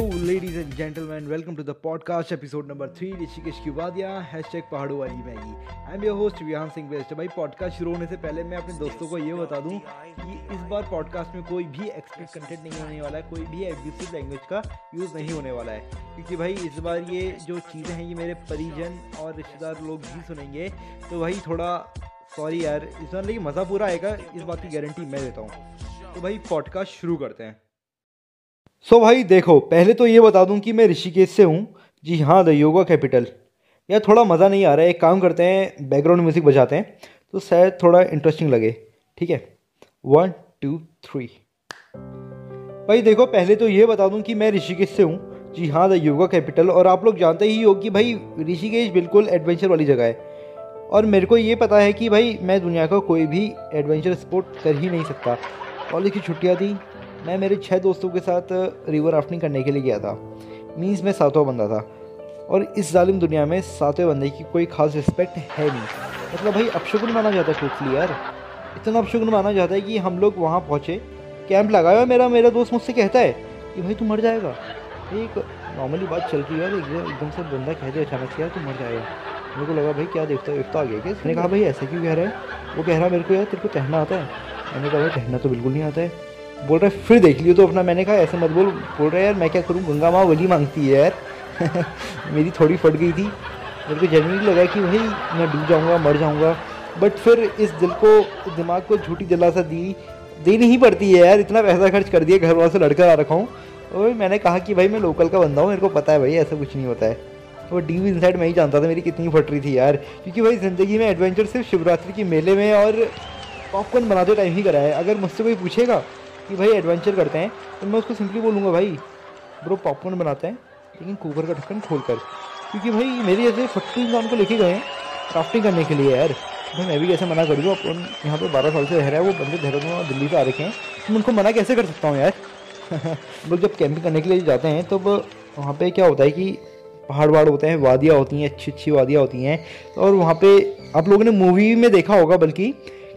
ladies and gentlemen. Welcome to the podcast, episode number three Rishikesh की वादियाँ hashtag पहाड़ों वाली Maggi I'm your host Vihan Singh best भाई podcast शुरू होने से पहले मैं अपने दोस्तों को ये बता दूँ कि इस बार पॉडकास्ट में कोई भी एक्सप्लिट कंटेंट नहीं होने वाला है, कोई भी एब्यूसिव लैंग्वेज का यूज़ नहीं होने वाला है। क्योंकि भाई, इस बार ये जो चीज़ें हैं, ये मेरे परिजन और रिश्तेदार लोग भी सुनेंगे। तो भाई, थोड़ा सॉरी यार, इस बार लेकिन मज़ा पूरा आएगा, इस बात की गारंटी मैं देता हूँ। तो भाई पॉडकास्ट शुरू करते हैं। सो so, भाई, देखो, पहले तो ये बता दूँ कि मैं ऋषिकेश से हूँ। जी हाँ द योगा कैपिटल यार, थोड़ा मज़ा नहीं आ रहा है। एक काम करते हैं बैकग्राउंड म्यूज़िक बजाते हैं। तो शायद थोड़ा इंटरेस्टिंग लगे। ठीक है? वन टू थ्री भाई, देखो, पहले तो ये बता दूँ कि मैं ऋषिकेश से हूँ। जी हाँ द योगा कैपिटल और आप लोग जानते ही हो कि भाई, ऋषिकेश बिल्कुल एडवेंचर वाली जगह है। और मेरे को ये पता है कि भाई, मैं दुनिया का कोई भी एडवेंचर स्पोर्ट कर ही नहीं सकता। कॉलेज की छुट्टियाँ थी। मैं मेरे छः दोस्तों के साथ रिवर राफ्टिंग करने के लिए गया था। मीन्स मैं सातवां बंदा था। और इस जालिम दुनिया में सातवें बंदे की कोई खास रिस्पेक्ट है नहीं। मतलब भाई, अपशगुन माना जाता है टोटली यार। इतना अपशगुन माना जाता है कि हम लोग वहाँ पहुँचे कैंप लगाया, मेरा मेरा दोस्त मुझसे कहता है कि भाई, तू मर जाएगा। एक नॉर्मली बात चल रही है एकदम से बंदा कह दे अचानक से, यार, तू मर जाएगा। मेरे को लगा, भाई, क्या देखता देखता आ गया क्या? मैंने कहा, भाई, ऐसे क्यों कह रहा है? वो कह रहा है मेरे को यार, तेरे को तहना आता है। मैंने कहा, भाई तहना तो बिल्कुल नहीं आता है। बोल रहे फिर देख लियो तो अपना। मैंने कहा, ऐसे मत बोल। बोल रहे यार, मैं क्या करूँ? गंगा माँ वली मांगती है यार। मेरी थोड़ी फट गई थी। मेरे को जनरली लगा कि भाई, मैं डूब जाऊँगा, मर जाऊँगा। बट फिर इस दिल को, दिमाग को झूठी दिलासा दी देनी ही पड़ती है यार। इतना पैसा खर्च कर दिया, घर वालों से लड़कर आ रखा हूँ। और मैंने कहा कि भाई, मैं लोकल का बंदा हूँ, मेरे को पता है भाई, ऐसा कुछ नहीं होता है। वो डीप इनसाइड मैं ही जानता था, मेरी कितनी फट रही थी यार। क्योंकि भाई, ज़िंदगी में एडवेंचर सिर्फ़ शिवरात्रि के मेले में और पॉपकॉर्न बनाते टाइम ही करा है। अगर मुझसे कोई पूछेगा कि भाई एडवेंचर करते हैं तो मैं उसको सिंपली बोलूँगा, भाई ब्रो पॉपकॉर्न बनाते हैं, लेकिन कुकर का ढक्कन खोल कर क्योंकि भाई, मेरे जैसे फट्टू इंसान को लेके गए हैं क्राफ्टिंग करने के लिए, यार। भाई, मैं भी कैसे मना कर दूँ अपन यहाँ पर बारह साल से रह रहा है, वो बंदे देहरादून और दिल्ली से आ रखे हैं तो मैं उनको मना कैसे कर सकता हूँ, यार? लोग जब कैंपिंग करने के लिए जाते हैं तो वहाँ पे क्या होता है कि पहाड़ वहाड़ होते हैं, वादियाँ होती हैं अच्छी अच्छी वादियाँ होती हैं, और वहाँ पे आप लोगों ने मूवी में देखा होगा, बल्कि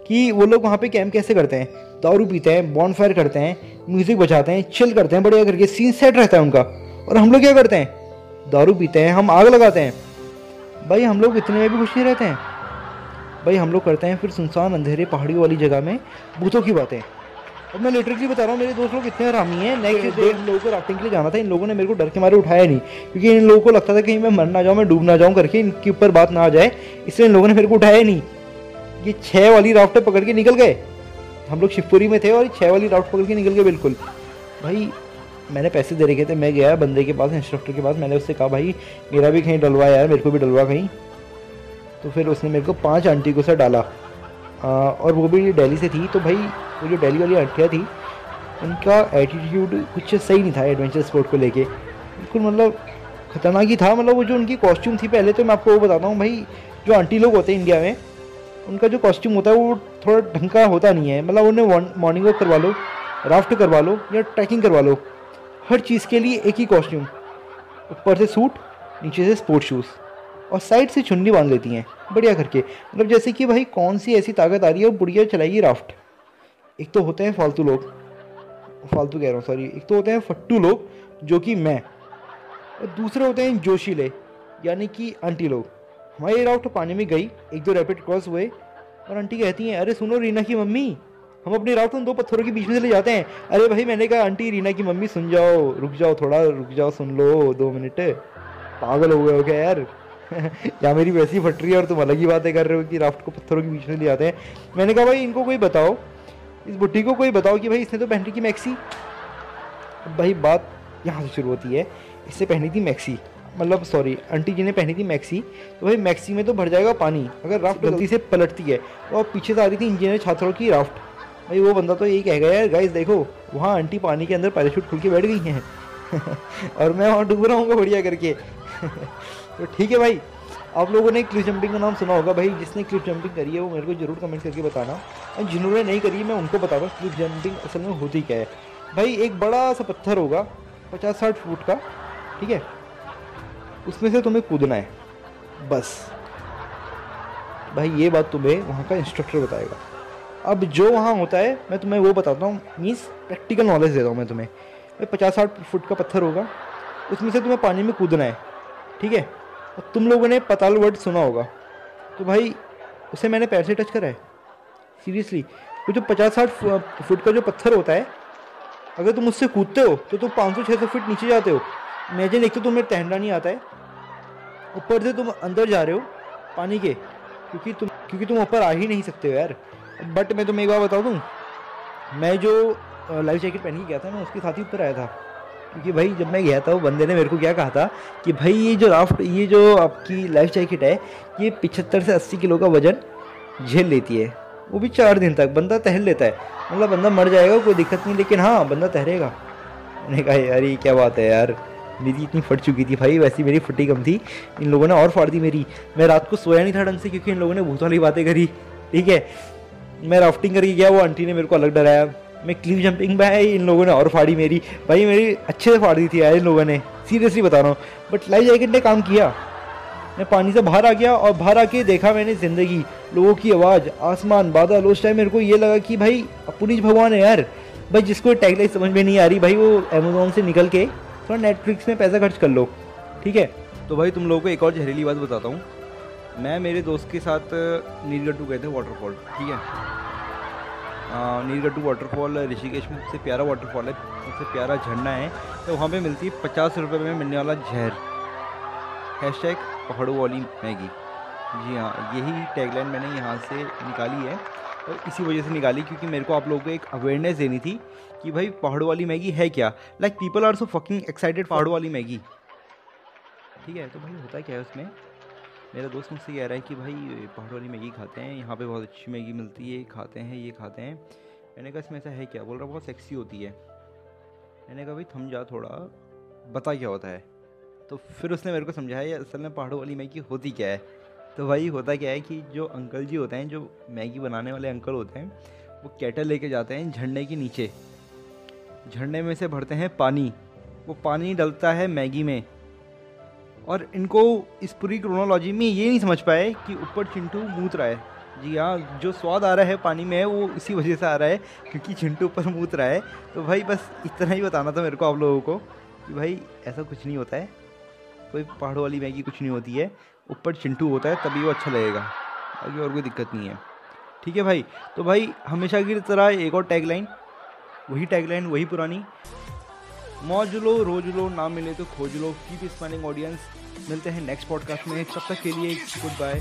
कि वो लोग वहाँ पे कैंप कैसे करते हैं? दारू पीते हैं बॉन फायर करते हैं म्यूज़िक बजाते हैं चिल करते हैं बढ़िया करके सीन सेट रहता है उनका। और हम लोग क्या करते हैं? दारू पीते हैं हम आग लगाते हैं। भाई हम लोग इतने में भी खुश नहीं रहते हैं। भाई हम लोग करते हैं फिर सुनसान अंधेरे पहाड़ियों वाली जगह में भूतों की बातें। और मैं लिटरली बता रहा हूँ मेरे दोस्त लोग इतने आरामी हैं नेक्स्ट डे इन लोगों को राफ्टिंग के लिए जाना था इन लोगों ने मेरे को डर के मारे उठाया नहीं। क्योंकि इन लोगों को लगता था कहीं मैं मर ना जाऊँ मैं डूब ना जाऊँ करके इनके ऊपर बात ना आ जाए इसलिए इन लोगों ने मेरे को उठाया नहीं। ये छः वाली राफ्ट पकड़ के निकल गए। हम लोग शिवपुरी में थे और छः वाली राफ्ट पकड़ के निकल गए बिल्कुल। भाई मैंने पैसे दे रखे थे मैं गया बंदे के पास इंस्ट्रक्टर के पास मैंने उससे कहा भाई मेरा भी कहीं डलवा यार मेरे को भी डलवा कहीं। तो फिर उसने मेरे को पाँच आंटी को से डाला। आ, और वो भी दिल्ली से थी तो भाई वो जो दिल्ली वाली आंटियाँ थी उनका एटीट्यूड कुछ सही नहीं था एडवेंचर स्पोर्ट को लेके। बिल्कुल मतलब खतरनाक ही था मतलब वो जो उनकी कॉस्ट्यूम थी पहले तो मैं आपको वो बताता हूँ भाई जो आंटी लोग होते हैं इंडिया में उनका जो कॉस्ट्यूम होता है, वो थोड़ा ढंग का होता नहीं है। मतलब उन्हें मॉर्निंग वॉक करवा लो राफ्ट करवा लो, या ट्रैकिंग करवा लो। हर चीज़ के लिए एक ही कॉस्ट्यूम ऊपर से सूट नीचे से स्पोर्ट्स शूज़ और साइड से चुन्नी बाँध लेती हैं, बढ़िया करके। मतलब जैसे कि भाई, कौन सी ऐसी ताकत आ रही है, वो बुढ़िया चलाएगी राफ्ट एक तो होते हैं फालतू लोग। फालतू कह रहा हूँ सॉरी एक तो होते हैं फट्टू लोग, जो कि मैं। और दूसरे होते हैं जोशीले, यानी कि आंटी लोग। हमारी राउट पानी में गई, एक दो रैपिड क्रॉस हुए। और आंटी कहती हैं, अरे सुनो रीना की मम्मी, हम अपनी राउट उन दो पत्थरों के बीच में से ले जाते हैं। अरे भाई, मैंने कहा, आंटी, रीना की मम्मी, सुन जाओ, रुक जाओ थोड़ा, रुक जाओ, सुन लो, दो मिनट। पागल हो गए हो क्या यार? या मेरी वैसी फट रही है और तुम अलग ही बातें कर रहे हो कि राफ्ट को पत्थरों के बीच में ले जाते हैं? मैंने कहा, भाई, इनको कोई बताओ। इस बुट्टी को कोई बताओ कि भाई, इसने तो पहनी की मैक्सी। भाई, बात यहाँ से शुरू होती है। इससे पहनी थी मैक्सी। मतलब सॉरी आंटी जी ने पहनी थी मैक्सी तो भाई मैक्सी में तो भर जाएगा पानी अगर राफ्ट गलती से पलटती है तो अब पीछे से आ रही थी इंजीनियर छात्रों की राफ्ट भाई वो बंदा तो यही कह गया यार गाइस देखो वहाँ आंटी पानी के अंदर पैराशूट खुल के बैठ गई हैं। और मैं वहाँ डूब रहा हूँ बढ़िया करके। तो ठीक है भाई आप लोगों ने क्लिफ जंपिंग का नाम सुना होगा भाई जिसने क्लिफ जंपिंग करी है वो मेरे को ज़रूर कमेंट करके बताना। और जिन्होंने नहीं करी मैं उनको बताऊँगा क्लिफ जंपिंग असल में होती क्या है। भाई एक बड़ा सा पत्थर होगा पचास साठ फुट का ठीक है? उसमें से तुम्हें कूदना है। बस। भाई, ये बात तुम्हें वहाँ का इंस्ट्रक्टर बताएगा। अब जो वहाँ होता है, मैं तुम्हें वो बताता हूँ। मीन्स प्रैक्टिकल नॉलेज देता हूँ मैं तुम्हें। भाई पचास साठ फुट का पत्थर होगा। उसमें से तुम्हें पानी में कूदना है। ठीक है? और तुम लोगों ने पताल वर्ड सुना होगा। तो भाई, उसे मैंने पैर से टच करा है। सीरियसली वो जो पचास साठ फुट का जो पत्थर होता है, अगर तुम उससे कूदते हो तो तुम पाँच सौ छः सौ फीट नीचे जाते हो। इमेजिन एक तो तुम्हें तैरना नहीं आता है। ऊपर से तुम अंदर जा रहे हो, पानी के, क्योंकि तुम क्योंकि तुम ऊपर आ ही नहीं सकते हो यार। बट मैं तुम्हें एक बार बता दूँ मैं जो लाइफ जैकेट पहन के गया था मैं उसके साथ ही ऊपर आया था। क्योंकि भाई, जब मैं गया था, वो बंदे ने मेरे को क्या कहा था कि भाई, ये जो राफ्ट ये जो आपकी लाइफ जैकेट है, ये पिछहत्तर से अस्सी किलो का वज़न झेल लेती है। वो भी चार दिन तक, बंदा तैर लेता है। मतलब बंदा मर जाएगा, कोई दिक्कत नहीं, लेकिन हाँ बंदा तैरेगा मैंने कहा, यार, ये क्या बात है यार? मेरी इतनी फट चुकी थी भाई, वैसी मेरी फटी कम थी। इन लोगों ने और फाड़ दी मेरी। मैं रात को सोया नहीं था ढंग से, क्योंकि इन लोगों ने भूत वाली बातें करी। ठीक है? मैं राफ्टिंग करके गया, वो आंटी ने मेरे को अलग डराया। मैं क्लिप जंपिंग में है इन लोगों ने और फाड़ी मेरी। भाई, मेरी अच्छे से फाड़ दी थी यार इन लोगों ने। सीरियसली बता रहा हूँ। बट लाइफ जैकेट ने काम किया। मैं पानी से बाहर आ गया और बाहर आके देखा मैंने ज़िंदगी, लोगों की आवाज़, आसमान, बादल। उस टाइम मेरे को ये लगा कि भाई पुलिस भगवान है यार। भाई, जिसको टैगलाइन समझ में नहीं आ रही, भाई, वो अमेजोन से निकल के थोड़ा नेटफ्लिक्स में पैसा खर्च कर लो, ठीक है? तो भाई तुम लोगों को एक और जहरीली बात बताता हूँ। मैं मेरे दोस्त के साथ नीलगट्टू गए थे वाटरफॉल ठीक है? नीलगट्टू वाटरफॉल ऋषिकेश में सबसे प्यारा वाटरफॉल है, सबसे प्यारा झरना है। तो वहाँ पे मिलती है पचास रुपये में मिलने वाला जहर। हैश टैग पहाड़ों वाली मैगी। जी हाँ यही टैगलाइन मैंने यहाँ से निकाली है। और इसी वजह से निकाली, क्योंकि मेरे को आप लोगों को एक अवेयरनेस देनी थी कि भाई पहाड़ों वाली मैगी है क्या? Like people are so fucking excited पहाड़ों वाली मैगी। ठीक है तो भाई होता क्या है उसमें? मेरा दोस्त मुझसे कह रहा है कि भाई पहाड़ों वाली मैगी खाते हैं, यहाँ पे बहुत अच्छी मैगी मिलती है खाते हैं, ये खाते हैं। मैंने कहा, इसमें ऐसा है क्या? बोल रहा, बहुत सेक्सी होती है। मैंने कहा, भाई, थम जा थोड़ा, बता क्या होता है? तो फिर उसने मेरे को समझाया असल में पहाड़ों वाली मैगी होती क्या है? तो भाई होता क्या है कि जो अंकल जी होते हैं, जो मैगी बनाने वाले अंकल होते हैं, वो कैटल लेके जाते हैं झरने के नीचे। झरने में से भरते हैं पानी। वो पानी डलता है मैगी में। और इनको इस पूरी क्रोनोलॉजी में ये नहीं समझ पाए कि ऊपर चिंटू मूत रहा है। जी हाँ जो स्वाद आ रहा है पानी में वो इसी वजह से आ रहा है, क्योंकि चिंटू ऊपर मूत रहा है। तो भाई बस इतना ही बताना था मेरे को आप लोगों को कि भाई ऐसा कुछ नहीं होता है। कोई पहाड़ों वाली मैगी कुछ नहीं होती है। ऊपर चिंटू होता है, तभी वो अच्छा लगेगा। बाकी और कोई दिक्कत नहीं है। ठीक है भाई तो भाई हमेशा की तरह एक और टैगलाइन वही टैगलाइन वही पुरानी। मौज लो रोज लो ना मिले तो खोज लो कीप स्माइलिंग ऑडियंस मिलते हैं नेक्स्ट पॉडकास्ट में। तब तक के लिए गुड बाय